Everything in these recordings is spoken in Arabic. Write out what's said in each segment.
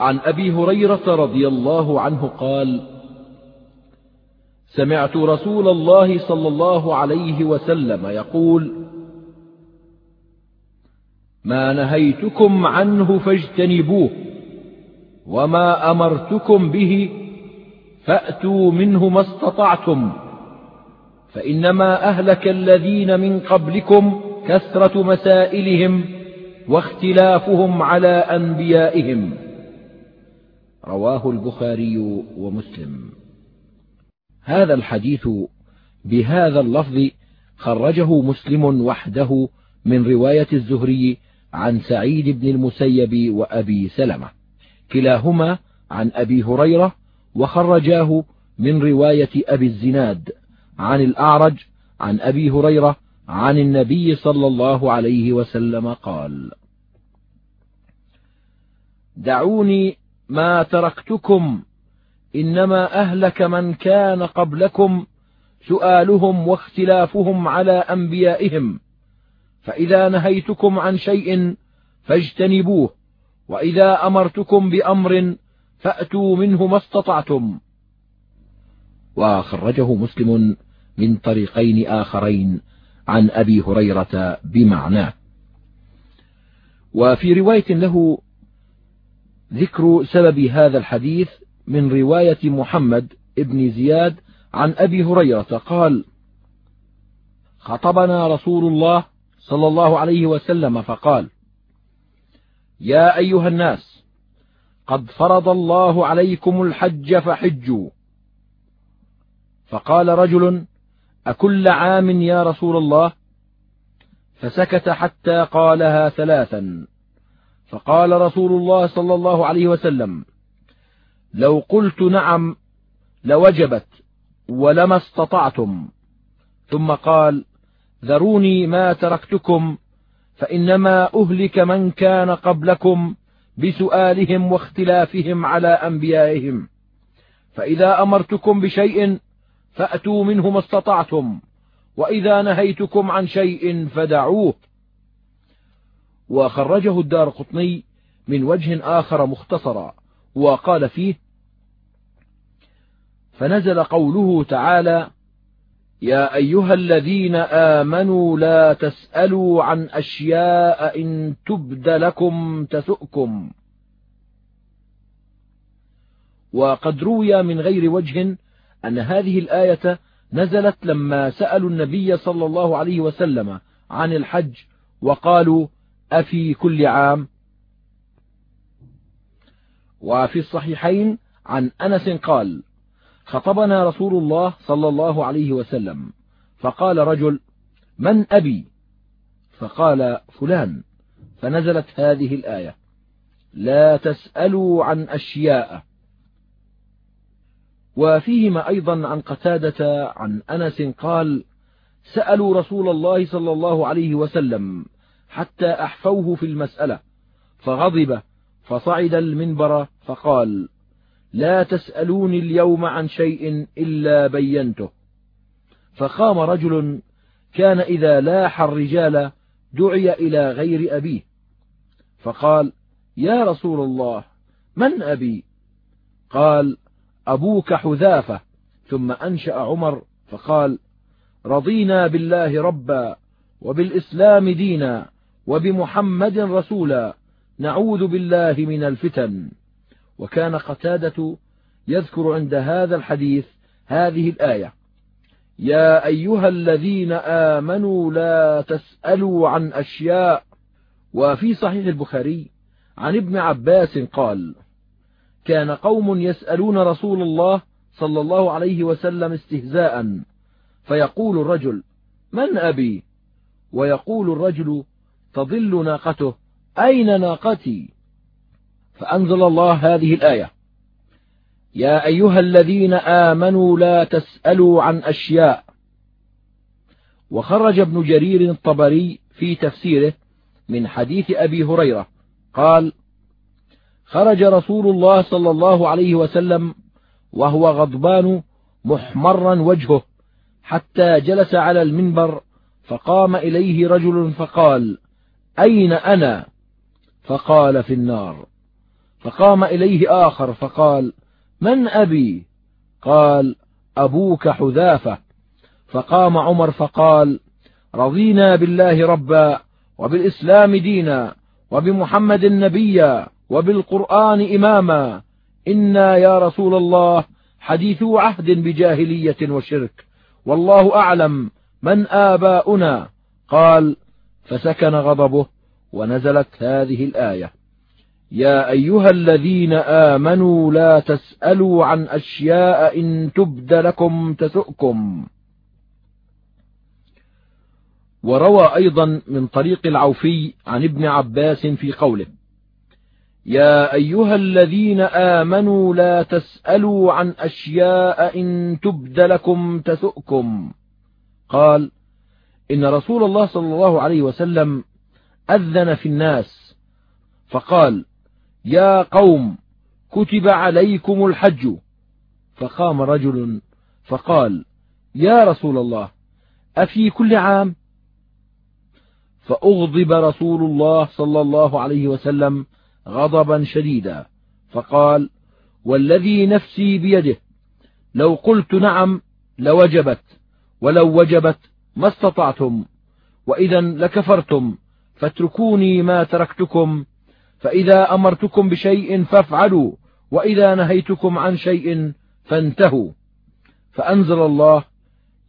عن أبي هريرة رضي الله عنه قال سمعت رسول الله صلى الله عليه وسلم يقول ما نهيتكم عنه فاجتنبوه وما أمرتكم به فأتوا منه ما استطعتم فإنما أهلك الذين من قبلكم كثرة مسائلهم واختلافهم على أنبيائهم. رواه البخاري ومسلم. هذا الحديث بهذا اللفظ خرجه مسلم وحده من رواية الزهري عن سعيد بن المسيب وأبي سلمة. كلاهما عن أبي هريرة وخرجاه من رواية أبي الزناد عن الأعرج عن أبي هريرة عن النبي صلى الله عليه وسلم قال دعوني ما تركتكم إنما أهلك من كان قبلكم سؤالهم واختلافهم على أنبيائهم. فإذا نهيتكم عن شيء فاجتنبوه وإذا أمرتكم بأمر فأتوا منه ما استطعتم. وخرجه مسلم من طريقين آخرين عن أبي هريرة بمعناه وفي رواية له ذكر سبب هذا الحديث من رواية محمد بن زياد عن أبي هريرة. قال خطبنا رسول الله صلى الله عليه وسلم فقال يا أيها الناس قد فرض الله عليكم الحج فحجوا. فقال رجل أكل عام يا رسول الله؟ فسكت حتى قالها ثلاثا. فقال رسول الله صلى الله عليه وسلم لو قلت نعم لوجبت ولما استطعتم. ثم قال ذروني ما تركتكم فإنما أهلك من كان قبلكم بسؤالهم واختلافهم على أنبيائهم. فإذا أمرتكم بشيء فأتوا منه ما استطعتم وإذا نهيتكم عن شيء فدعوه. وخرجه الدار قطني من وجه آخر مختصرا وقال فيه فنزل قوله تعالى يا أيها الذين آمنوا لا تسألوا عن أشياء إن تبد لكم تسؤكم. وقد روي من غير وجه أن هذه الآية نزلت لما سألوا النبي صلى الله عليه وسلم عن الحج وقالوا أفي كل عام. وفي الصحيحين عن أنس قال خطبنا رسول الله صلى الله عليه وسلم فقال رجل من أبي؟ فقال فلان. فنزلت هذه الآية لا تسألوا عن أشياء. وفيهما أيضا عن قتادة عن أنس قال سألوا رسول الله صلى الله عليه وسلم. حتى أحفوه في المسألة. فغضب فصعد المنبر فقال لا تسألوني اليوم عن شيء إلا بينته. فقام رجل كان إذا لاح الرجال دعي إلى غير أبيه. فقال يا رسول الله من أبي؟ قال أبوك حذافة. ثم أنشأ عمر فقال رضينا بالله ربا وبالإسلام دينا. وبمحمد رسولا نعوذ بالله من الفتن. وكان قتادة يذكر عند هذا الحديث هذه الآية يا أيها الذين آمنوا لا تسألوا عن أشياء. وفي صحيح البخاري عن ابن عباس قال كان قوم يسألون رسول الله صلى الله عليه وسلم استهزاء فيقول الرجل من أبي؟ ويقول الرجل تضل ناقته. أين ناقتي؟ فأنزل الله هذه الآية. يا أيها الذين آمنوا لا تسألوا عن أشياء. وخرج ابن جرير الطبري في تفسيره من حديث أبي هريرة. قال خرج رسول الله صلى الله عليه وسلم وهو غضبان محمرا وجهه حتى جلس على المنبر فقام إليه رجل فقال أين أنا؟ فقال في النار. فقام إليه آخر فقال من أبي؟ قال أبوك حذافة. فقام عمر فقال رضينا بالله ربا وبالإسلام دينا وبمحمد نبيا وبالقرآن إماما. إنا يا رسول الله حديثو عهد بجاهلية وشرك. والله أعلم من آباؤنا. قال فسكن غضبه ونزلت هذه الآية. يا أيها الذين آمنوا لا تسألوا عن أشياء إن تبد لكم تسؤكم. وروى أيضا من طريق العوفي عن ابن عباس في قوله يا أيها الذين آمنوا لا تسألوا عن أشياء إن تبد لكم تسؤكم. قال إن رسول الله صلى الله عليه وسلم أذن في الناس فقال يا قوم كتب عليكم الحج. فقام رجل فقال يا رسول الله أفي كل عام؟ فأغضب رسول الله صلى الله عليه وسلم غضبا شديدا فقال والذي نفسي بيده لو قلت نعم لوجبت ولو وجبت ما استطعتم وإذا لكفرتم فاتركوني ما تركتكم فإذا أمرتكم بشيء فافعلوا وإذا نهيتكم عن شيء فانتهوا. فأنزل الله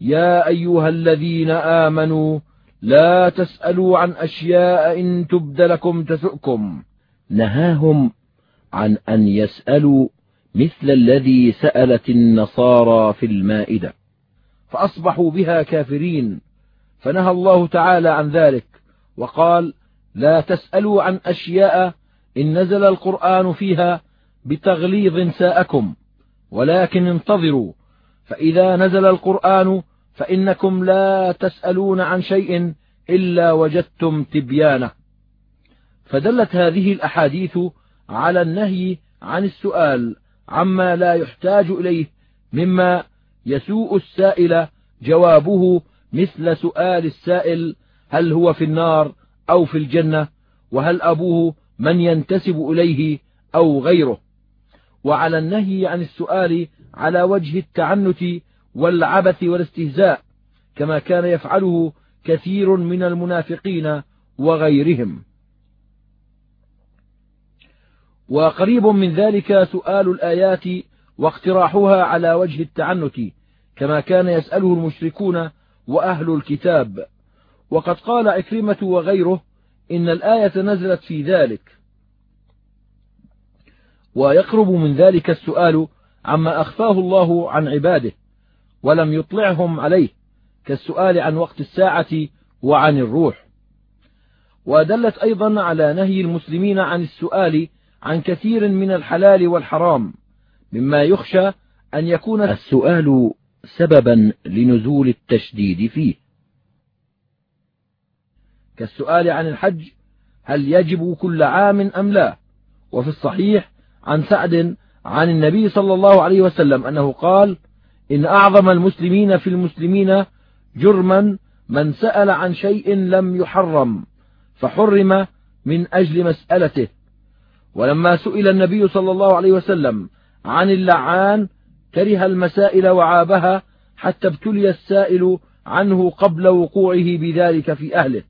يا أيها الذين آمنوا لا تسألوا عن أشياء إن تبد لكم تسؤكم. نهاهم عن أن يسألوا مثل الذي سألت النصارى في المائدة. فأصبحوا بها كافرين. فنهى الله تعالى عن ذلك وقال لا تسألوا عن أشياء إن نزل القرآن فيها بتغليظ ساءكم ولكن انتظروا فإذا نزل القرآن فإنكم لا تسألون عن شيء إلا وجدتم تبيانه. فدلت هذه الأحاديث على النهي عن السؤال عما لا يحتاج إليه مما يسوء السائل جوابه مثل سؤال السائل هل هو في النار أو في الجنة وهل أبوه من ينتسب إليه أو غيره. وعلى النهي عن السؤال على وجه التعنت والعبث والاستهزاء كما كان يفعله كثير من المنافقين وغيرهم. وقريب من ذلك سؤال الآيات واقتراحها على وجه التعنت كما كان يسأله المشركون وأهل الكتاب. وقد قال عكرمة وغيره إن الآية نزلت في ذلك. ويقرب من ذلك السؤال عما أخفاه الله عن عباده ولم يطلعهم عليه كالسؤال عن وقت الساعة وعن الروح. ودلت أيضا على نهي المسلمين عن السؤال عن كثير من الحلال والحرام. مما يخشى أن يكون السؤال سببا لنزول التشديد فيه. كالسؤال عن الحج هل يجب كل عام أم لا؟ وفي الصحيح عن سعد عن النبي صلى الله عليه وسلم أنه قال إن أعظم المسلمين في المسلمين جرما من سأل عن شيء لم يحرم فحرم من أجل مسألته. ولما سئل النبي صلى الله عليه وسلم عن اللعان كره المسائل وعابها حتى ابتلي السائل عنه قبل وقوعه بذلك في أهله.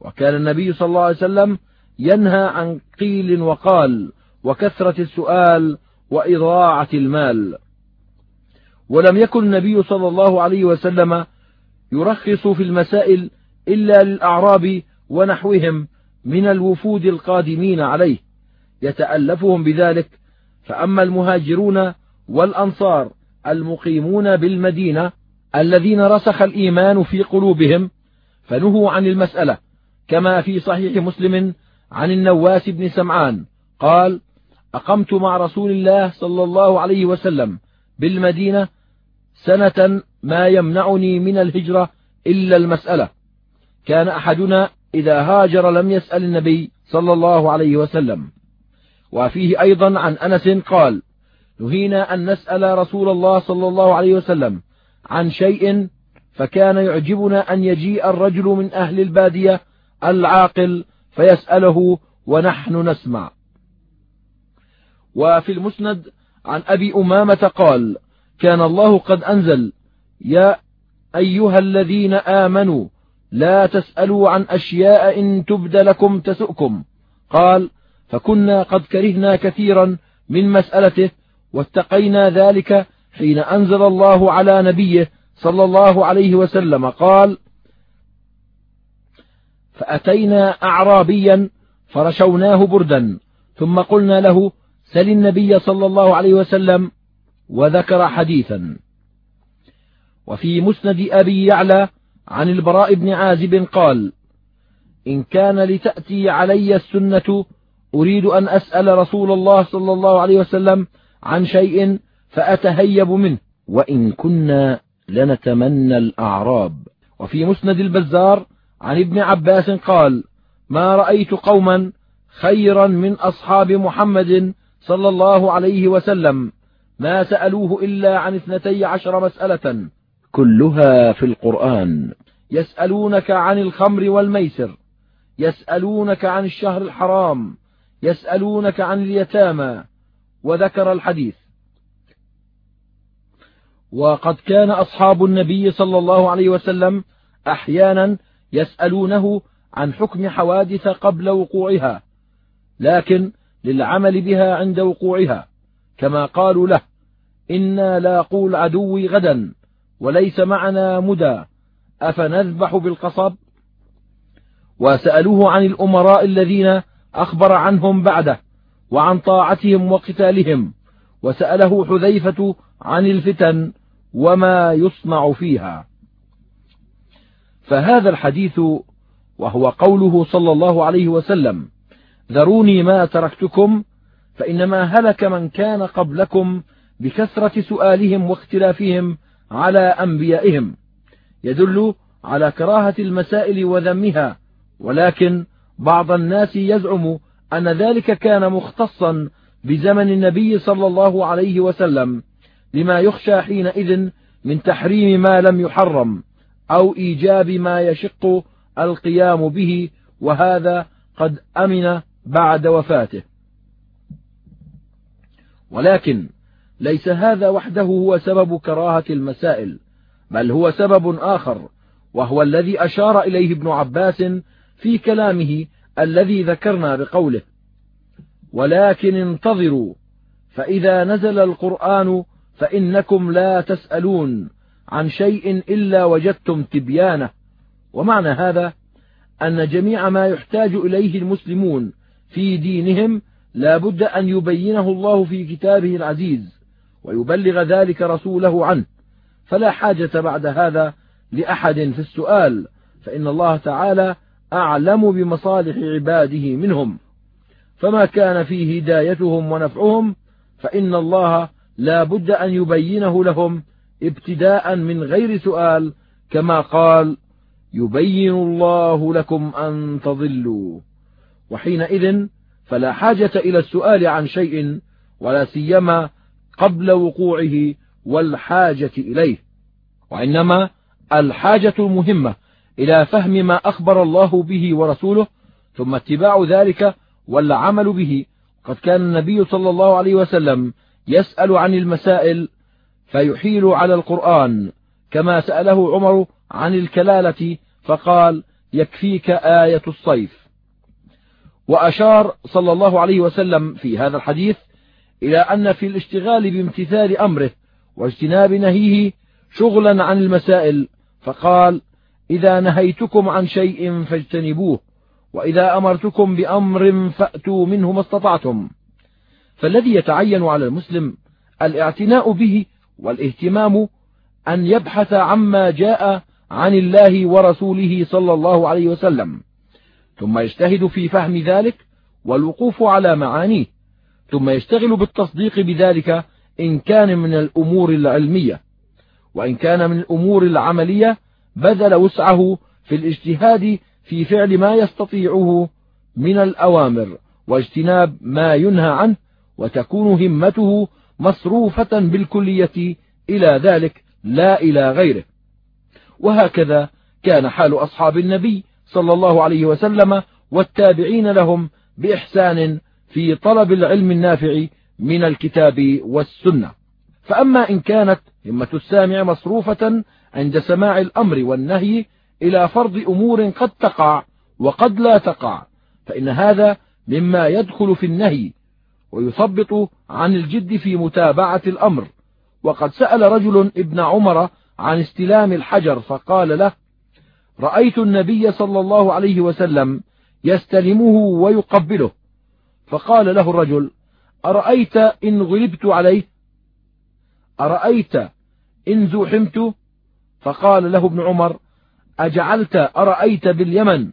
وكان النبي صلى الله عليه وسلم ينهى عن قيل وقال وكثرة السؤال وإضاعة المال. ولم يكن النبي صلى الله عليه وسلم يرخص في المسائل إلا للأعراب ونحوهم من الوفود القادمين عليه يتألفهم بذلك فأما المهاجرون والأنصار المقيمون بالمدينة الذين رسخ الإيمان في قلوبهم فنهوا عن المسألة كما في صحيح مسلم عن النواس بن سمعان قال أقمت مع رسول الله صلى الله عليه وسلم بالمدينة سنة ما يمنعني من الهجرة إلا المسألة. كان أحدنا إذا هاجر لم يسأل النبي صلى الله عليه وسلم. وفيه أيضا عن أنس قال نهينا أن نسأل رسول الله صلى الله عليه وسلم عن شيء فكان يعجبنا أن يجيء الرجل من أهل البادية العاقل فيسأله ونحن نسمع. وفي المسند عن أبي أمامة قال كان الله قد أنزل يا أيها الذين آمنوا لا تسألوا عن أشياء إن تبد لكم تسؤكم. قال فكنا قد كرهنا كثيرا من مسألته واتقينا ذلك حين أنزل الله على نبيه صلى الله عليه وسلم. قال فأتينا أعرابيا فرشوناه بردا ثم قلنا له سل النبي صلى الله عليه وسلم وذكر حديثا. وفي مسند أبي يعلى عن البراء بن عازب قال إن كان لتأتي علي السنة أريد أن أسأل رسول الله صلى الله عليه وسلم عن شيء فأتهيب منه. وإن كنا لنتمنى الأعراب. وفي مسند البزار عن ابن عباس قال ما رأيت قوما خيرا من أصحاب محمد صلى الله عليه وسلم. ما سألوه إلا عن اثنتي عشر مسألة. كلها في القرآن. يسألونك عن الخمر والميسر. يسألونك عن الشهر الحرام. يسألونك عن اليتامى وذكر الحديث. وقد كان أصحاب النبي صلى الله عليه وسلم أحيانا يسألونه عن حكم حوادث قبل وقوعها لكن للعمل بها عند وقوعها كما قالوا له إنا لاقوا العدو غدا وليس معنا مدى أفنذبح بالقصب وسألوه عن الأمراء الذين أخبر عنهم بعده وعن طاعتهم وقتالهم وسأله حذيفة عن الفتن وما يصنع فيها. فهذا الحديث وهو قوله صلى الله عليه وسلم ذروني ما تركتكم فإنما هلك من كان قبلكم بكثرة سؤالهم واختلافهم على أنبيائهم يدل على كراهة المسائل وذمها ولكن بعض الناس يزعم أن ذلك كان مختصا بزمن النبي صلى الله عليه وسلم لما يخشى حينئذ من تحريم ما لم يحرم أو إيجاب ما يشق القيام به وهذا قد أمن بعد وفاته. ولكن ليس هذا وحده هو سبب كراهة المسائل بل هو سبب آخر وهو الذي أشار إليه ابن عباس في كلامه الذي ذكرنا بقوله ولكن انتظروا فإذا نزل القرآن فإنكم لا تسألون عن شيء إلا وجدتم تبيانه. ومعنى هذا أن جميع ما يحتاج إليه المسلمون في دينهم لا بد أن يبينه الله في كتابه العزيز ويبلغ ذلك رسوله عنه. فلا حاجة بعد هذا لأحد في السؤال فإن الله تعالى أعلم بمصالح عباده منهم. فما كان فيه هدايتهم ونفعهم فإن الله لا بد أن يبينه لهم ابتداء من غير سؤال كما قال يبين الله لكم أن تضلوا. وحينئذ فلا حاجة إلى السؤال عن شيء ولا سيما قبل وقوعه والحاجة إليه. وإنما الحاجة المهمة إلى فهم ما أخبر الله به ورسوله ثم اتباع ذلك والعمل به. قد كان النبي صلى الله عليه وسلم يسأل عن المسائل فيحيل على القرآن كما سأله عمر عن الكلالة فقال يكفيك آية الصيف. وأشار صلى الله عليه وسلم في هذا الحديث إلى أن في الاشتغال بامتثال أمره واجتناب نهيه شغلا عن المسائل فقال إذا نهيتكم عن شيء فاجتنبوه وإذا أمرتكم بأمر فأتوا منه ما استطعتم. فالذي يتعين على المسلم الاعتناء به والاهتمام أن يبحث عما جاء عن الله ورسوله صلى الله عليه وسلم ثم يجتهد في فهم ذلك والوقوف على معانيه ثم يشتغل بالتصديق بذلك إن كان من الأمور العلمية وإن كان من الأمور العملية بذل وسعه في الاجتهاد في فعل ما يستطيعه من الأوامر واجتناب ما ينهى عنه وتكون همته مصروفة بالكلية إلى ذلك لا إلى غيره. وهكذا كان حال أصحاب النبي صلى الله عليه وسلم والتابعين لهم بإحسان في طلب العلم النافع من الكتاب والسنة. فأما إن كانت همة السامع مصروفة عند سماع الأمر والنهي إلى فرض أمور قد تقع وقد لا تقع فإن هذا مما يدخل في النهي ويثبط عن الجد في متابعة الأمر. وقد سأل رجل ابن عمر عن استلام الحجر فقال له رأيت النبي صلى الله عليه وسلم يستلمه ويقبله. فقال له الرجل أرأيت إن غلبت عليه؟ أرأيت إن زوحمت فقال له ابن عمر أجعلت أرأيت باليمن؟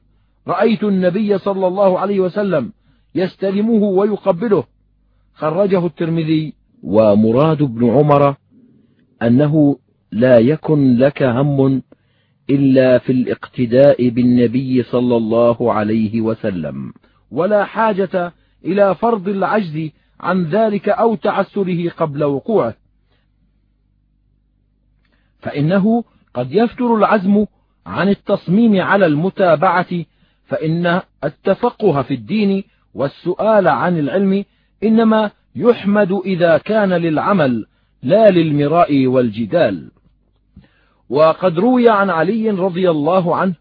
رأيت النبي صلى الله عليه وسلم يستلمه ويقبله. خرجه الترمذي. ومراد ابن عمر أنه لا يكن لك هم إلا في الاقتداء بالنبي صلى الله عليه وسلم ولا حاجة إلى فرض العجز عن ذلك أو تعسره قبل وقوعه. فإنه قد يفتر العزم عن التصميم على المتابعة فإن التفقه في الدين والسؤال عن العلم إنما يحمد إذا كان للعمل لا للمراء والجدال. وقد روي عن علي رضي الله عنه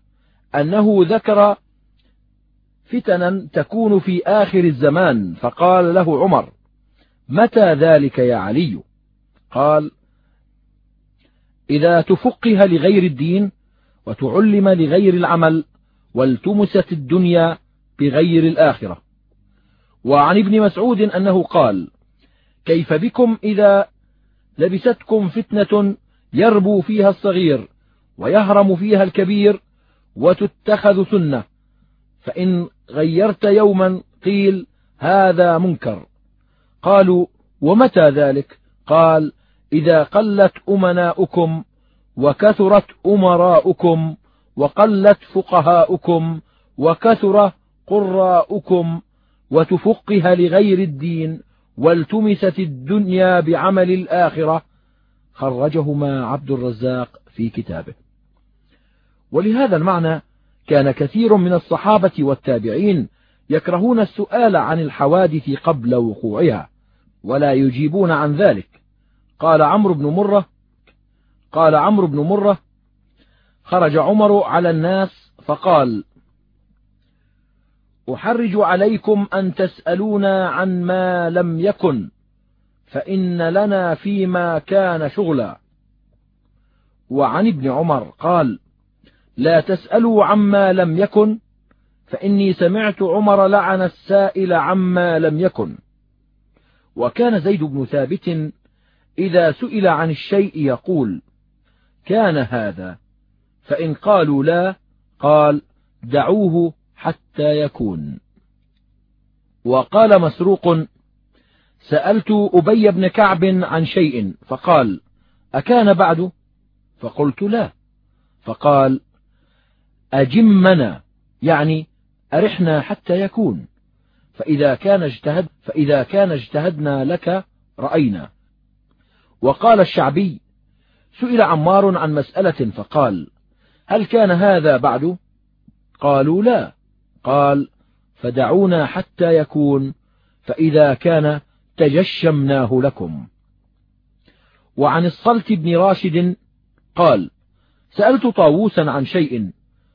أنه ذكر فتنا تكون في آخر الزمان فقال له عمر متى ذلك يا علي؟ قال إذا تفقه لغير الدين وتعلم لغير العمل والتمست الدنيا بغير الآخرة. وعن ابن مسعود أنه قال كيف بكم إذا لبستكم فتنة يربو فيها الصغير ويهرم فيها الكبير وتتخذ سنة فإن غيرت يوما قيل هذا منكر قالوا ومتى ذلك؟ قال إذا قلت أمناؤكم وكثرت أمراؤكم وقلت فقهاؤكم وكثر قراؤكم وتفقه لغير الدين والتمست الدنيا بعمل الآخرة خرجهما عبد الرزاق في كتابه. ولهذا المعنى كان كثير من الصحابة والتابعين يكرهون السؤال عن الحوادث قبل وقوعها ولا يجيبون عن ذلك. قال عمرو بن مرة قال عمرو بن مرة خرج عمر على الناس فقال أحرج عليكم أن تسألونا عن ما لم يكن فإن لنا فيما كان شغلا. وعن ابن عمر قال لا تسألوا عما لم يكن فإني سمعت عمر لعن السائل عما لم يكن. وكان زيد بن ثابت إذا سئل عن الشيء يقول كان هذا؟ فإن قالوا لا قال دعوه حتى يكون. وقال مسروق سألت أبي بن كعب عن شيء. فقال أكان بعد فقلت لا. فقال أجمنا يعني أرحنا حتى يكون. فإذا كان اجتهد فإذا كان اجتهدنا لك رأينا. وقال الشعبي سئل عمار عن مسألة فقال هل كان هذا بعد؟ قالوا لا. قال فدعونا حتى يكون فإذا كان تجشمناه لكم. وعن الصلت بن راشد قال سألت طاووسا عن شيء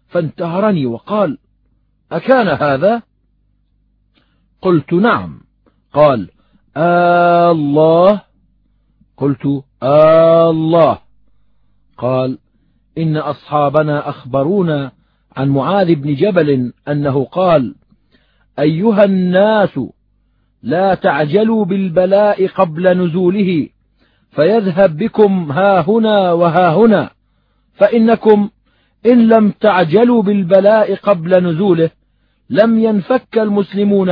فانتهرني وقال أكان هذا؟ قلت نعم. قال آه الله قلت آه الله. قال إن أصحابنا أخبرونا عن معاذ بن جبل أنه قال أيها الناس لا تعجلوا بالبلاء قبل نزوله فيذهب بكم ها هنا وها هنا فإنكم إن لم تعجلوا بالبلاء قبل نزوله لم ينفك المسلمون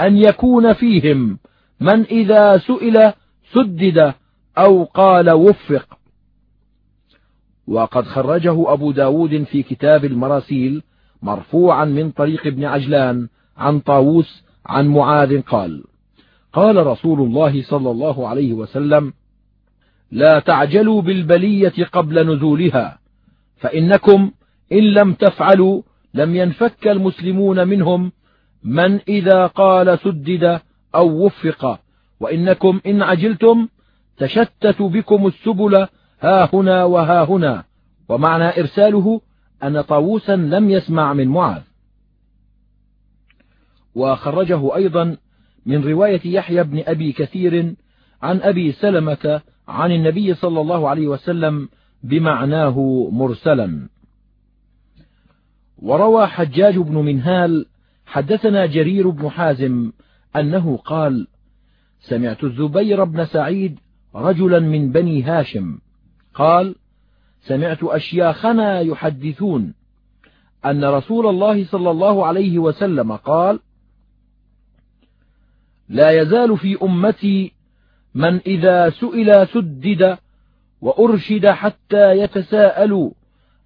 أن يكون فيهم من إذا سئل سدد أو قال وفق. وقد خرجه أبو داود في كتاب المراسيل مرفوعا من طريق ابن عجلان عن طاووس عن معاذ قال قال رسول الله صلى الله عليه وسلم لا تعجلوا بالبلية قبل نزولها فإنكم إن لم تفعلوا لم ينفك المسلمون منهم من إذا قال سدد أو وفق وإنكم إن عجلتم تشتت بكم السبل ها هنا وها هنا. ومعنى إرساله أن طاووسا لم يسمع من معاذ. وخرجه أيضا من رواية يحيى بن أبي كثير عن أبي سلمة عن النبي صلى الله عليه وسلم بمعناه مرسلا. وروى حجاج بن منهال حدثنا جرير بن حازم أنه قال سمعت الزبير بن سعيد رجلا من بني هاشم. قال سمعت أشياخنا يحدثون أن رسول الله صلى الله عليه وسلم قال لا يزال في أمتي من إذا سئل سدد وأرشد حتى يتساءلوا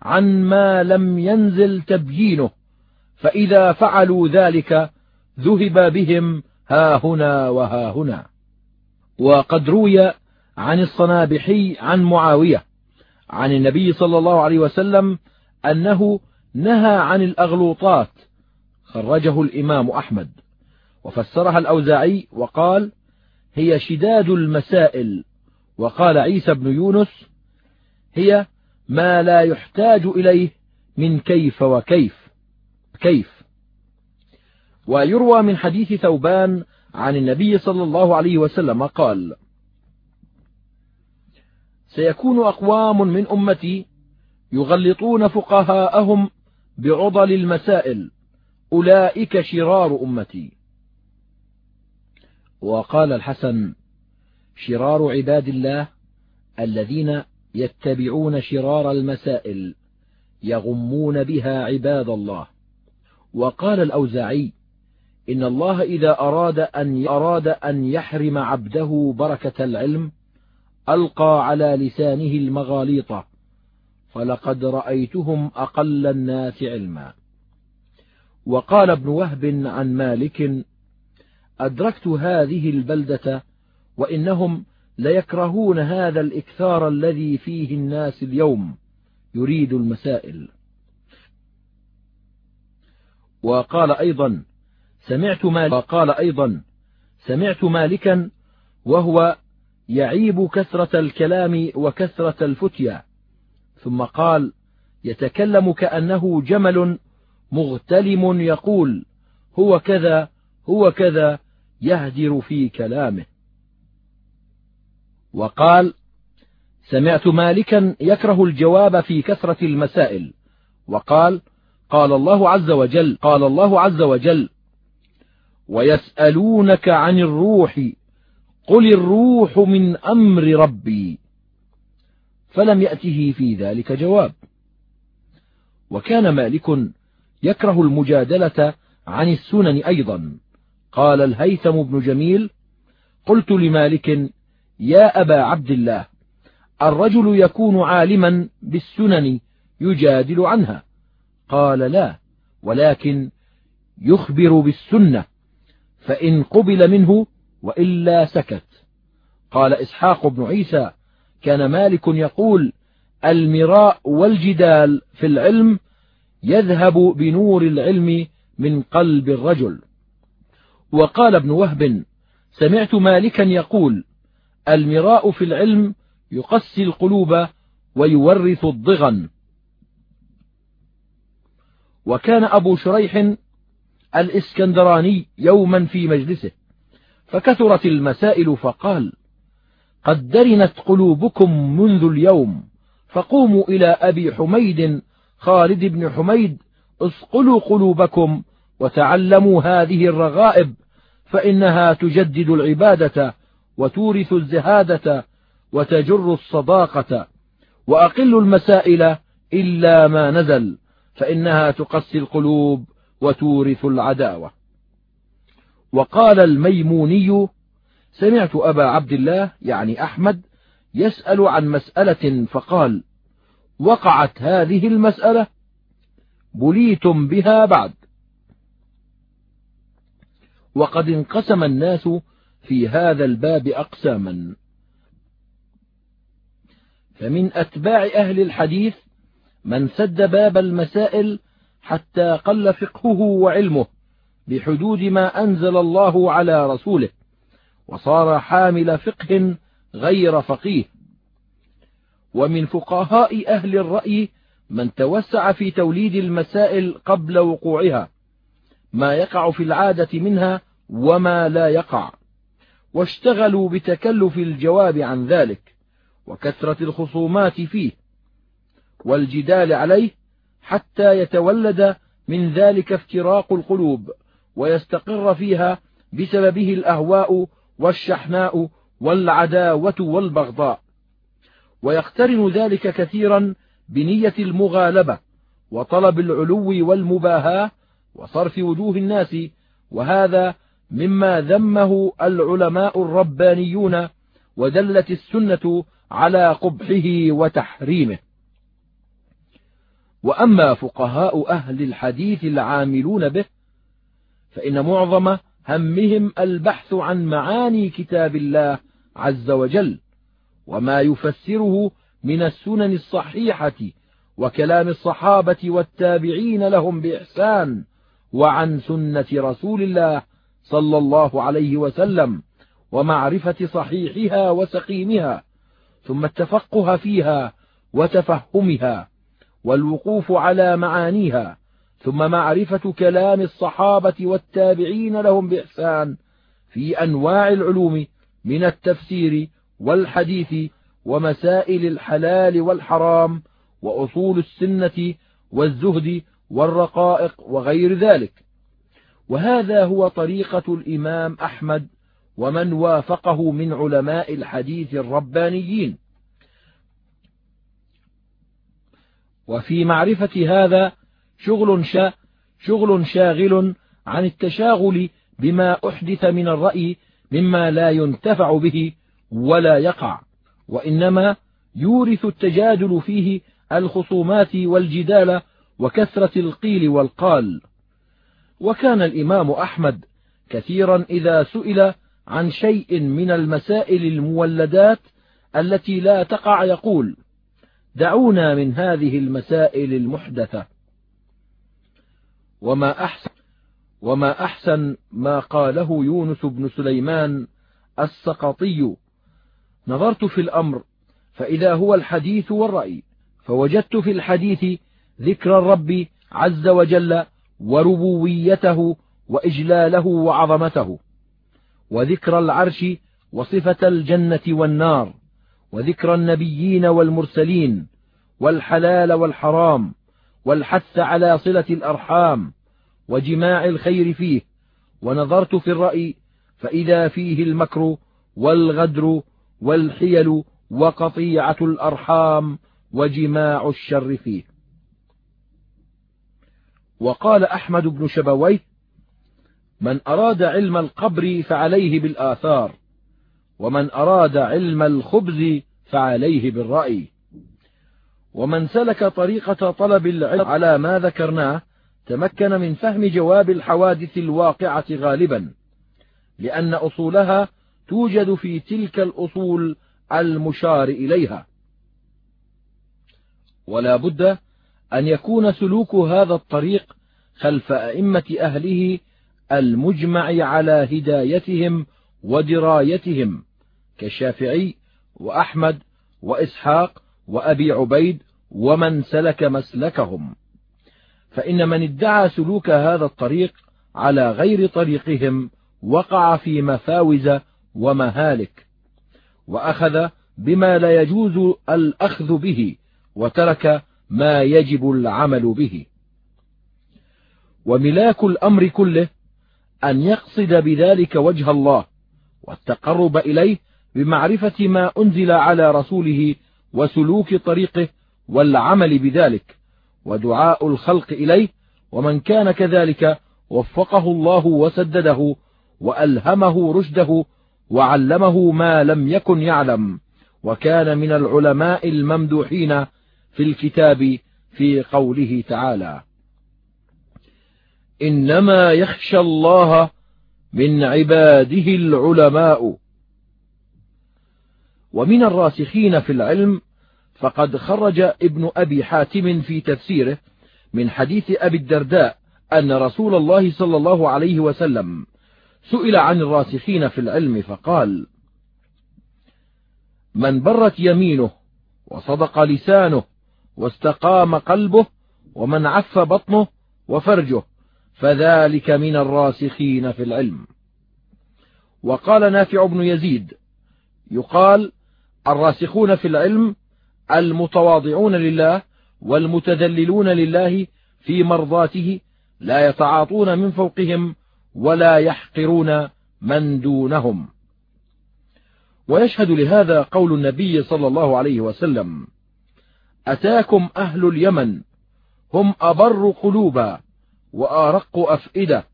عن ما لم ينزل تبيينه فإذا فعلوا ذلك ذهب بهم ها هنا وها هنا. وقد روي عن الصنابحي عن معاوية عن النبي صلى الله عليه وسلم أنه نهى عن الأغلوطات خرجه الإمام أحمد. وفسرها الأوزاعي وقال هي شداد المسائل وقال عيسى بن يونس هي ما لا يحتاج إليه من كيف وكيف كيف ويروى من حديث ثوبان عن النبي صلى الله عليه وسلم قال سيكون أقوام من أمتي يغلطون فقهاءهم بعضل المسائل. أولئك شرار أمتي. وقال الحسن شرار عباد الله الذين يتبعون شرار المسائل يغمون بها عباد الله. وقال الأوزاعي إن الله إذا أراد أن أراد أن يحرم عبده بركة العلم ألقى على لسانه المغاليط فلقد رأيتهم أقل الناس علما. وقال ابن وهب عن مالك أدركت هذه البلدة وإنهم ليكرهون هذا الإكثار الذي فيه الناس اليوم يريد المسائل. وقال أيضا سمعت مالك وقال أيضا سمعت مالكا وهو يعيب كثرة الكلام وكثرة الفتيا. ثم قال يتكلم كأنه جمل مغتلم يقول هو كذا هو كذا يهدر في كلامه. وقال سمعت مالكا يكره الجواب في كثرة المسائل. وقال قال الله عز وجل قال الله عز وجل ويسألونك عن الروح قل الروح من أمر ربي. فلم يأته في ذلك جواب. وكان مالك يكره المجادلة عن السنن أيضا. قال الهيثم بن جميل قلت لمالك يا أبا عبد الله الرجل يكون عالما بالسنن يجادل عنها؟ قال لا ولكن يخبر بالسنة فإن قبل منه وإلا سكت. قال إسحاق بن عيسى كان مالك يقول المراء والجدال في العلم يذهب بنور العلم من قلب الرجل. وقال ابن وهب سمعت مالكا يقول المراء في العلم يقسي القلوب ويورث الضغن. وكان أبو شريح الإسكندراني يوما في مجلسه. فكثرت المسائل فقال قد درنت قلوبكم منذ اليوم فقوموا إلى أبي حميد خالد بن حميد اصقلوا قلوبكم وتعلموا هذه الرغائب فإنها تجدد العبادة وتورث الزهادة وتجر الصداقة وأقل المسائل إلا ما نزل فإنها تقسي القلوب وتورث العداوة. وقال الميموني سمعت أبا عبد الله يعني أحمد يسأل عن مسألة فقال وقعت هذه المسألة بليتم بها بعد. وقد انقسم الناس في هذا الباب أقساما. فمن أتباع أهل الحديث من سد باب المسائل حتى قل فقهه وعلمه. بحدود ما أنزل الله على رسوله وصار حامل فقه غير فقيه. ومن فقهاء أهل الرأي من توسع في توليد المسائل قبل وقوعها ما يقع في العادة منها وما لا يقع. واشتغلوا بتكلف الجواب عن ذلك وكثرة الخصومات فيه والجدال عليه حتى يتولد من ذلك افتراق القلوب. ويستقر فيها بسببه الأهواء والشحناء والعداوة والبغضاء. ويقترن ذلك كثيرا بنية المغالبة وطلب العلو والمباهاة وصرف وجوه الناس وهذا مما ذمه العلماء الربانيون ودلت السنة على قبحه وتحريمه. وأما فقهاء أهل الحديث العاملون به فإن معظم همهم البحث عن معاني كتاب الله عز وجل وما يفسره من السنن الصحيحة وكلام الصحابة والتابعين لهم بإحسان وعن سنة رسول الله صلى الله عليه وسلم ومعرفة صحيحها وسقيمها ثم التفقه فيها وتفهمها والوقوف على معانيها ثم معرفة كلام الصحابة والتابعين لهم بإحسان في أنواع العلوم من التفسير والحديث ومسائل الحلال والحرام وأصول السنة والزهد والرقائق وغير ذلك. وهذا هو طريقة الإمام أحمد ومن وافقه من علماء الحديث الربانيين. وفي معرفة هذا شغل, شا شغل شاغل عن التشاغل بما أحدث من الرأي مما لا ينتفع به ولا يقع وإنما يورث التجادل فيه الخصومات والجدال وكثرة القيل والقال. وكان الإمام أحمد كثيرا إذا سئل عن شيء من المسائل المولدات التي لا تقع يقول دعونا من هذه المسائل المحدثة وما أحسن وما أحسن ما قاله يونس بن سليمان السقطي. نظرت في الأمر فإذا هو الحديث والرأي فوجدت في الحديث ذكر الرب عز وجل وربويته وإجلاله وعظمته وذكر العرش وصفة الجنة والنار وذكر النبيين والمرسلين والحلال والحرام والحث على صلة الأرحام وجماع الخير فيه ونظرت في الرأي فإذا فيه المكر والغدر والحيل وقطيعة الأرحام وجماع الشر فيه. وقال أحمد بن شبويه من أراد علم القبر فعليه بالآثار ومن أراد علم الخبز فعليه بالرأي. ومن سلك طريقة طلب العلم على ما ذكرناه تمكن من فهم جواب الحوادث الواقعة غالبا لأن أصولها توجد في تلك الأصول المشار إليها. ولا بد أن يكون سلوك هذا الطريق خلف أئمة أهله المجمع على هدايتهم ودرايتهم كالشافعي وأحمد وإسحاق وأبي عبيد ومن سلك مسلكهم. فإن من ادعى سلوك هذا الطريق على غير طريقهم وقع في مفاوز ومهالك وأخذ بما لا يجوز الأخذ به وترك ما يجب العمل به. وملاك الأمر كله أن يقصد بذلك وجه الله والتقرب إليه بمعرفة ما أنزل على رسوله وسلوك طريقه والعمل بذلك ودعاء الخلق إليه ومن كان كذلك وفقه الله وسدده وألهمه رشده وعلمه ما لم يكن يعلم. وكان من العلماء الممدوحين في الكتاب في قوله تعالى إنما يخشى الله من عباده العلماء. ومن الراسخين في العلم فقد خرج ابن أبي حاتم في تفسيره من حديث أبي الدرداء أن رسول الله صلى الله عليه وسلم سئل عن الراسخين في العلم فقال من برت يمينه وصدق لسانه واستقام قلبه ومن عف بطنه وفرجه فذلك من الراسخين في العلم. وقال نافع بن يزيد يقال الراسخون في العلم المتواضعون لله والمتذللون لله في مرضاته لا يتعاطون من فوقهم ولا يحقرون من دونهم. ويشهد لهذا قول النبي صلى الله عليه وسلم أتاكم أهل اليمن هم أبر قلوبا وأرق أفئدة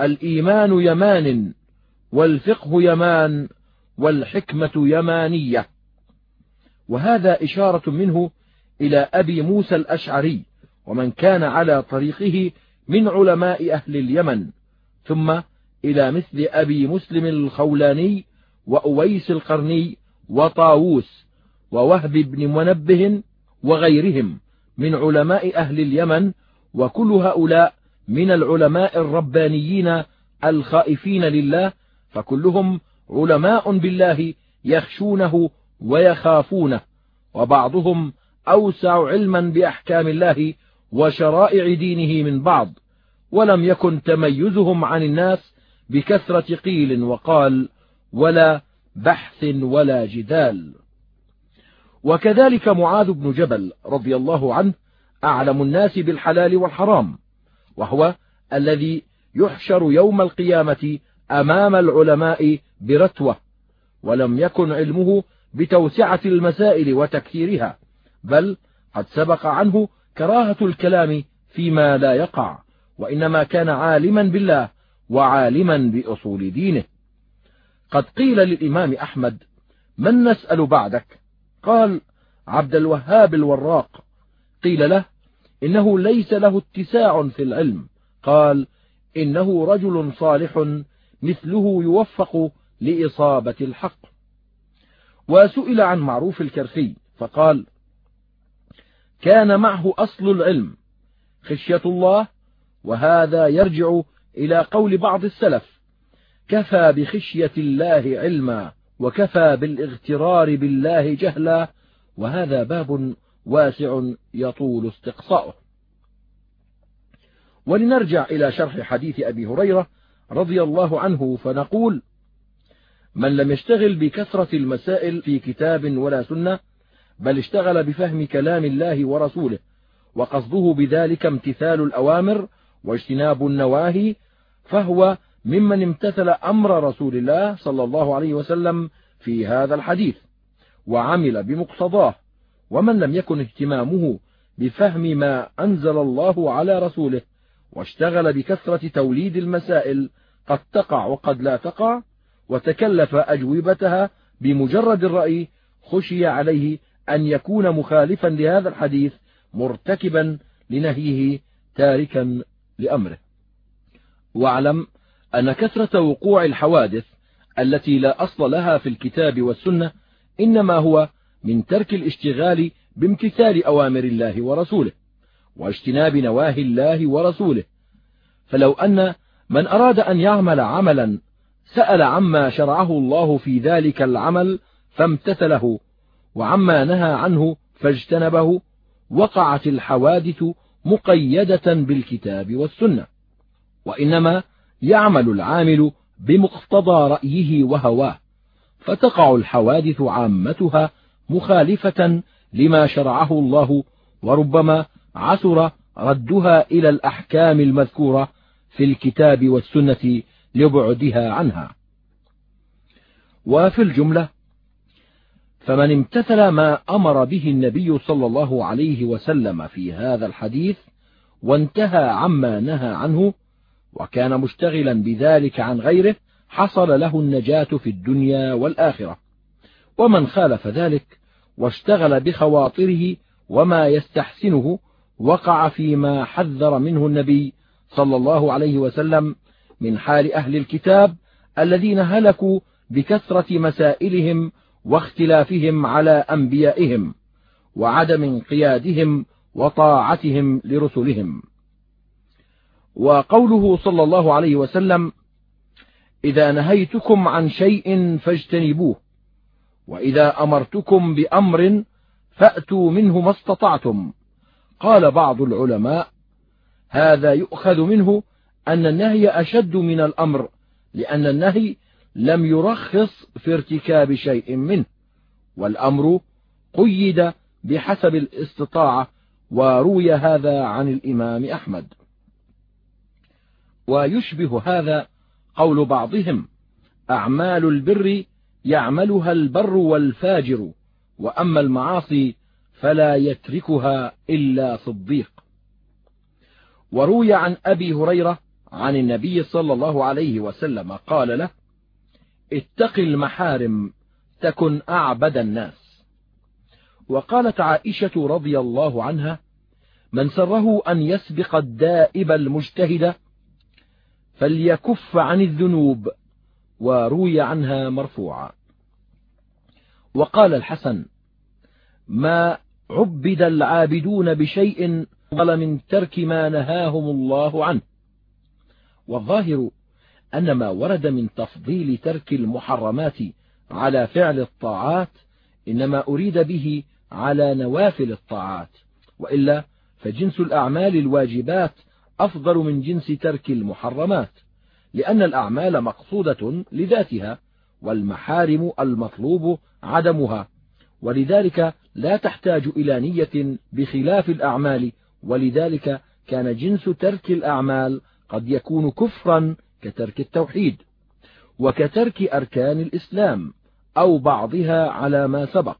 الإيمان يمان والفقه يمان والحكمة يمانية. وهذا إشارة منه إلى أبي موسى الأشعري ومن كان على طريقه من علماء أهل اليمن ثم إلى مثل أبي مسلم الخولاني وأويس القرني وطاووس ووهب بن منبه وغيرهم من علماء أهل اليمن وكل هؤلاء من العلماء الربانيين الخائفين لله فكلهم علماء بالله يخشونه ويخافونه وبعضهم أوسع علما بأحكام الله وشرائع دينه من بعض ولم يكن تميزهم عن الناس بكثرة قيل وقال ولا بحث ولا جدال. وكذلك معاذ بن جبل رضي الله عنه أعلم الناس بالحلال والحرام وهو الذي يحشر يوم القيامة أمام العلماء برتوة ولم يكن علمه بتوسعة المسائل وتكثيرها بل قد سبق عنه كراهة الكلام فيما لا يقع وإنما كان عالما بالله وعالما بأصول دينه. قد قيل للإمام أحمد من نسأل بعدك؟ قال عبد الوهاب الوراق. قيل له إنه ليس له اتساع في العلم. قال إنه رجل صالح مثله يوفق لإصابة الحق. وسئل عن معروف الكرخي فقال كان معه أصل العلم خشية الله وهذا يرجع إلى قول بعض السلف كفى بخشية الله علما وكفى بالاغترار بالله جهلا وهذا باب واسع يطول استقصاؤه. ولنرجع إلى شرح حديث أبي هريرة رضي الله عنه فنقول من لم يشتغل بكثرة المسائل في كتاب ولا سنة بل اشتغل بفهم كلام الله ورسوله وقصده بذلك امتثال الأوامر واجتناب النواهي فهو ممن امتثل أمر رسول الله صلى الله عليه وسلم في هذا الحديث وعمل بمقتضاه ومن لم يكن اهتمامه بفهم ما أنزل الله على رسوله واشتغل بكثرة توليد المسائل قد تقع وقد لا تقع وتكلف أجوبتها بمجرد الرأي خشي عليه أن يكون مخالفا لهذا الحديث مرتكبا لنهيه تاركا لأمره. واعلم أن كثرة وقوع الحوادث التي لا أصل لها في الكتاب والسنة إنما هو من ترك الاشتغال بامتثال أوامر الله ورسوله واجتناب نواهي الله ورسوله. فلو أن من أراد أن يعمل عملا سأل عما شرعه الله في ذلك العمل فامتثله وعما نهى عنه فاجتنبه وقعت الحوادث مقيدة بالكتاب والسنة. وإنما يعمل العامل بمقتضى رأيه وهواه فتقع الحوادث عامتها مخالفة لما شرعه الله وربما عسر ردها إلى الأحكام المذكورة في الكتاب والسنة لبعدها عنها. وفي الجملة فمن امتثل ما أمر به النبي صلى الله عليه وسلم في هذا الحديث وانتهى عما نهى عنه وكان مشتغلا بذلك عن غيره حصل له النجاة في الدنيا والآخرة. ومن خالف ذلك واشتغل بخواطره وما يستحسنه وقع فيما حذر منه النبي صلى الله عليه وسلم من حال أهل الكتاب الذين هلكوا بكثرة مسائلهم واختلافهم على أنبيائهم وعدم انقيادهم وطاعتهم لرسلهم. وقوله صلى الله عليه وسلم إذا نهيتكم عن شيء فاجتنبوه وإذا أمرتكم بأمر فأتوا منه ما استطعتم. قال بعض العلماء هذا يؤخذ منه أن النهي أشد من الأمر لأن النهي لم يرخص في ارتكاب شيء منه والأمر قيد بحسب الاستطاعة وروي هذا عن الإمام أحمد. ويشبه هذا قول بعضهم أعمال البر يعملها البر والفاجر وأما المعاصي فلا يتركها إلا صديق. وروي عن أبي هريرة عن النبي صلى الله عليه وسلم قال له اتق المحارم تكن أعبد الناس. وقالت عائشة رضي الله عنها من سره أن يسبق الدائب المجتهد فليكف عن الذنوب وروي عنها مرفوعا. وقال الحسن ما عبد العابدون بشيء قل من ترك ما نهاهم الله عنه. والظاهر أن ما ورد من تفضيل ترك المحرمات على فعل الطاعات إنما أريد به على نوافل الطاعات وإلا فجنس الأعمال الواجبات أفضل من جنس ترك المحرمات لأن الأعمال مقصودة لذاتها والمحارم المطلوب عدمها ولذلك لا تحتاج إلى نية بخلاف الأعمال ولذلك كان جنس ترك الأعمال قد يكون كفرا كترك التوحيد وكترك أركان الإسلام أو بعضها على ما سبق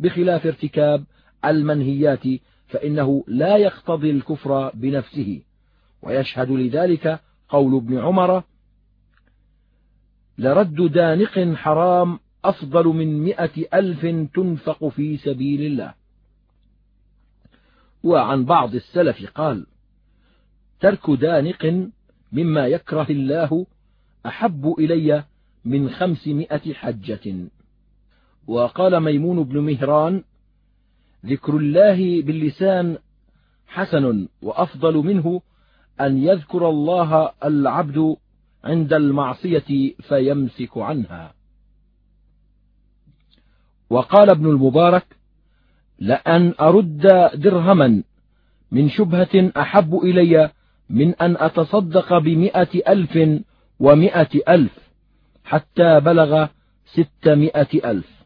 بخلاف ارتكاب المنهيات فإنه لا يقتضي الكفر بنفسه. ويشهد لذلك قول ابن عمر لرد دانق حرام أفضل من م ألف تنفق في سبيل الله. وعن بعض السلف قال ترك دانق مما يكره الله أحب إلي من خمسمائة حجة. وقال ميمون بن مهران ذكر الله باللسان حسن وأفضل منه أن يذكر الله العبد عند المعصية فيمسك عنها. وقال ابن المبارك لأن أرد درهما من شبهة أحب إلي من أن أتصدق بمئة ألف ومئة ألف حتى بلغ ستمائة ألف.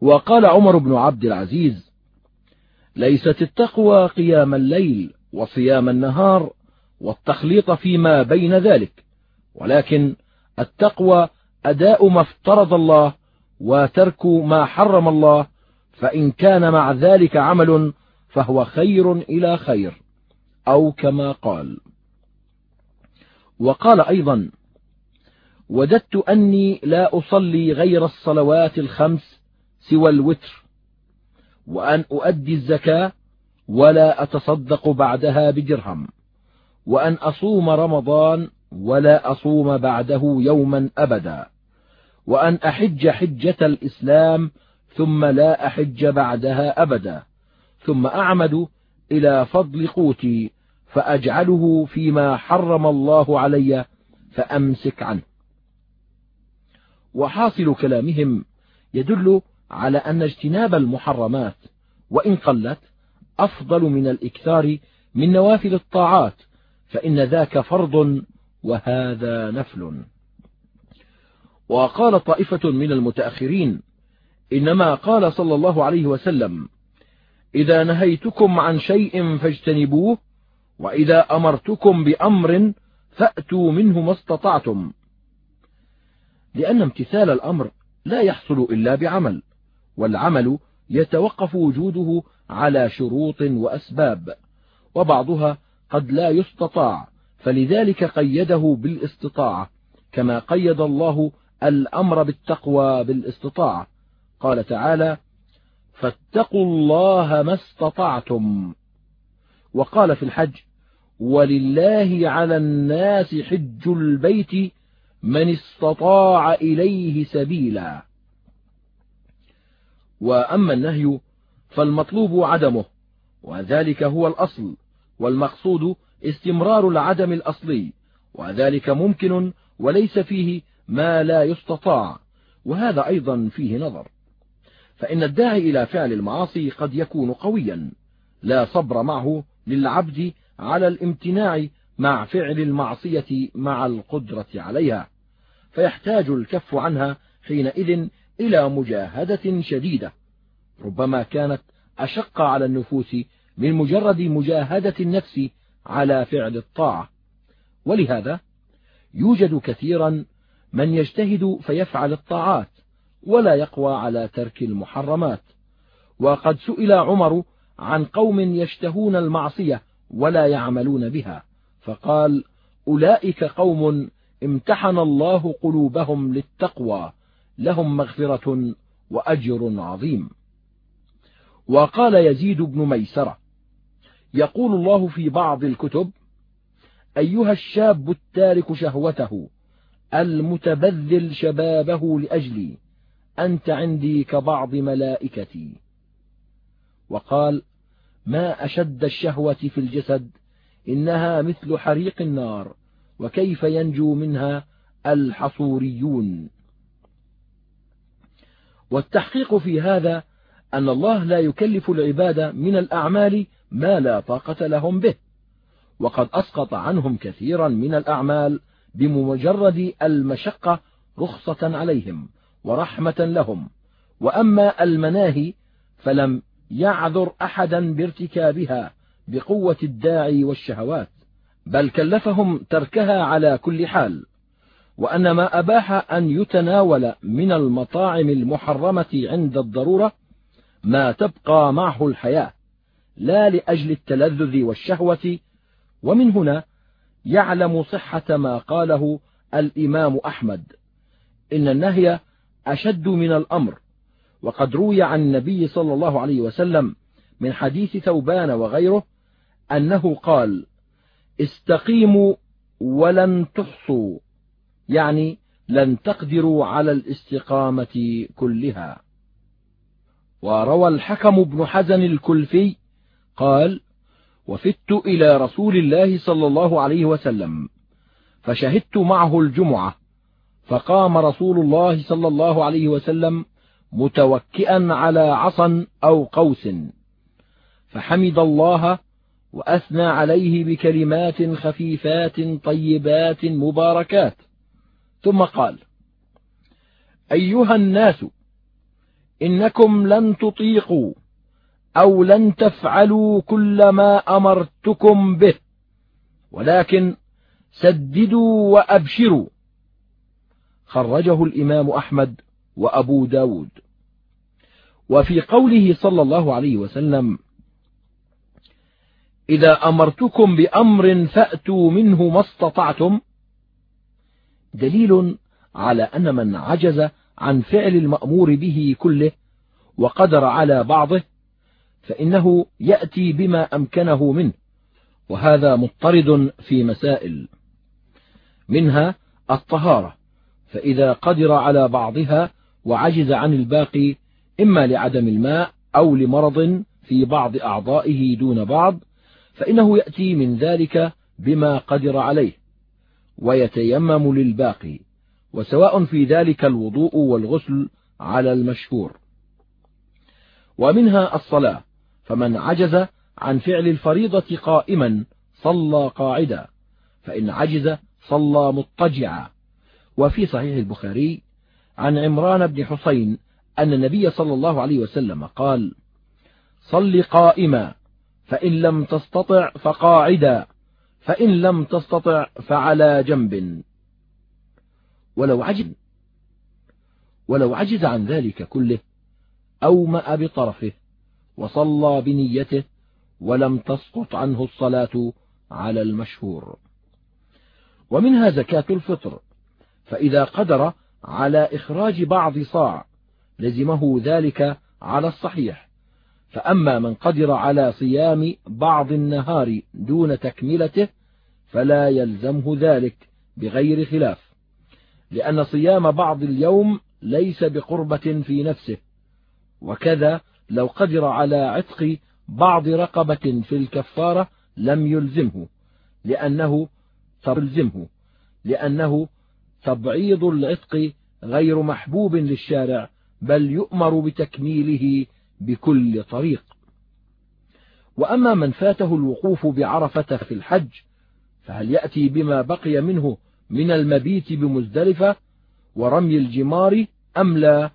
وقال عمر بن عبد العزيز ليست التقوى قيام الليل وصيام النهار والتخليط فيما بين ذلك ولكن التقوى أداء ما افترض الله وترك ما حرم الله فإن كان مع ذلك عمل فهو خير إلى خير. أو كما قال. وقال أيضا وددت أني لا أصلي غير الصلوات الخمس سوى الوتر وأن أؤدي الزكاة ولا أتصدق بعدها بدرهم وأن أصوم رمضان ولا أصوم بعده يوما أبدا وأن أحج حجة الإسلام ثم لا أحج بعدها أبدا ثم أعمد إلى فضل قوتي فأجعله فيما حرم الله علي فأمسك عنه. وحاصل كلامهم يدل على أن اجتناب المحرمات وإن قلت أفضل من الإكثار من نوافل الطاعات فإن ذاك فرض وهذا نفل. وقال طائفة من المتأخرين إنما قال صلى الله عليه وسلم إذا نهيتكم عن شيء فاجتنبوه وإذا أمرتكم بأمر فأتوا منه ما استطعتم. لأن امتثال الأمر لا يحصل إلا بعمل والعمل يتوقف وجوده على شروط وأسباب وبعضها قد لا يستطاع فلذلك قيده بالاستطاعة كما قيد الله الأمر بالتقوى بالاستطاعة قال تعالى فاتقوا الله ما استطعتم وقال في الحج ولله على الناس حج البيت من استطاع إليه سبيلا. وأما النهي فالمطلوب عدمه وذلك هو الأصل والمقصود استمرار العدم الأصلي وذلك ممكن وليس فيه ما لا يستطاع وهذا أيضا فيه نظر. فإن الداعي إلى فعل المعاصي قد يكون قويا لا صبر معه للعبد على الامتناع مع فعل المعصية مع القدرة عليها فيحتاج الكف عنها حينئذ إلى مجاهدة شديدة ربما كانت أشق على النفوس من مجرد مجاهدة النفس على فعل الطاعة. ولهذا يوجد كثيرا من يجتهد فيفعل الطاعات ولا يقوى على ترك المحرمات وقد سئل عمر عن قوم يشتهون المعصية ولا يعملون بها. فقال أولئك قوم امتحن الله قلوبهم للتقوى لهم مغفرة وأجر عظيم. وقال يزيد بن ميسرة يقول الله في بعض الكتب أيها الشاب التارك شهوته المتبذل شبابه لأجلي أنت عندي كبعض ملائكتي. وقال ما أشد الشهوة في الجسد إنها مثل حريق النار وكيف ينجو منها الحصوريون. والتحقيق في هذا أن الله لا يكلف العباد من الأعمال ما لا طاقة لهم به وقد أسقط عنهم كثيرا من الأعمال بمجرد المشقة رخصة عليهم ورحمة لهم وأما المناهي فلم يعذر أحدا بارتكابها بقوة الداعي والشهوات بل كلفهم تركها على كل حال. وأن ما أباح أن يتناول من المطاعم المحرمة عند الضرورة ما تبقى معه الحياة لا لأجل التلذذ والشهوة. ومن هنا يعلم صحة ما قاله الإمام أحمد إن النهي أشد من الأمر وقد روي عن النبي صلى الله عليه وسلم من حديث ثوبان وغيره أنه قال استقيموا ولن تحصوا. يعني لن تقدروا على الاستقامة كلها. وروى الحكم بن حزن الكلفي قال وفدت إلى رسول الله صلى الله عليه وسلم فشهدت معه الجمعة فقام رسول الله صلى الله عليه وسلم متوكئا على عصا أو قوس. فحمد الله وأثنى عليه بكلمات خفيفات طيبات مباركات. ثم قال أيها الناس إنكم لن تطيقوا أو لن تفعلوا كل ما أمرتكم به ولكن سددوا وأبشروا. خرجه الإمام أحمد وأبو داود. وفي قوله صلى الله عليه وسلم إذا أمرتكم بأمر فأتوا منه ما استطعتم دليل على أن من عجز عن فعل المأمور به كله وقدر على بعضه فإنه يأتي بما أمكنه منه وهذا مضطرد في مسائل. منها الطهارة فإذا قدر على بعضها وعجز عن الباقي إما لعدم الماء أو لمرض في بعض أعضائه دون بعض فإنه يأتي من ذلك بما قدر عليه ويتيمم للباقي وسواء في ذلك الوضوء والغسل على المشهور. ومنها الصلاة فمن عجز عن فعل الفريضة قائما صلى قاعدا فإن عجز صلى مضطجعا. وفي صحيح البخاري عن عمران بن حسين أن النبي صلى الله عليه وسلم قال صل قائما فإن لم تستطع فقاعدا فإن لم تستطع فعلى جنب. ولو عجز ولو عجز عن ذلك كله أومأ بطرفه وصلى بنيته ولم تسقط عنه الصلاة على المشهور. ومنها زكاة الفطر فإذا قدر على إخراج بعض صاع لزمه ذلك على الصحيح. فأما من قدر على صيام بعض النهار دون تكملته فلا يلزمه ذلك بغير خلاف لأن صيام بعض اليوم ليس بقربة في نفسه. وكذا لو قدر على عتق بعض رقبة في الكفارة لم يلزمه لأنه تلزمه لأنه تبعيض العتق غير محبوب للشارع بل يؤمر بتكميله بكل طريق. وأما من فاته الوقوف بعرفة في الحج فهل يأتي بما بقي منه من المبيت بمزدلفة ورمي الجمار أم لا؟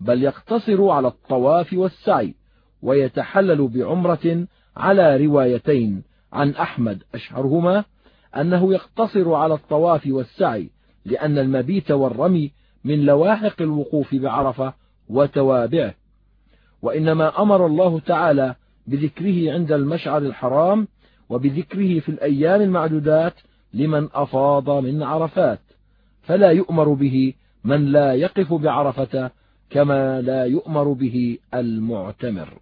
بل يقتصر على الطواف والسعي ويتحلل بعمرة على روايتين عن أحمد أشهرهما أنه يقتصر على الطواف والسعي لأن المبيت والرمي من لواحق الوقوف بعرفة وتوابعه. وإنما أمر الله تعالى بذكره عند المشعر الحرام وبذكره في الأيام المعدودات لمن أفاض من عرفات. فلا يؤمر به من لا يقف بعرفة كما لا يؤمر به المعتمر.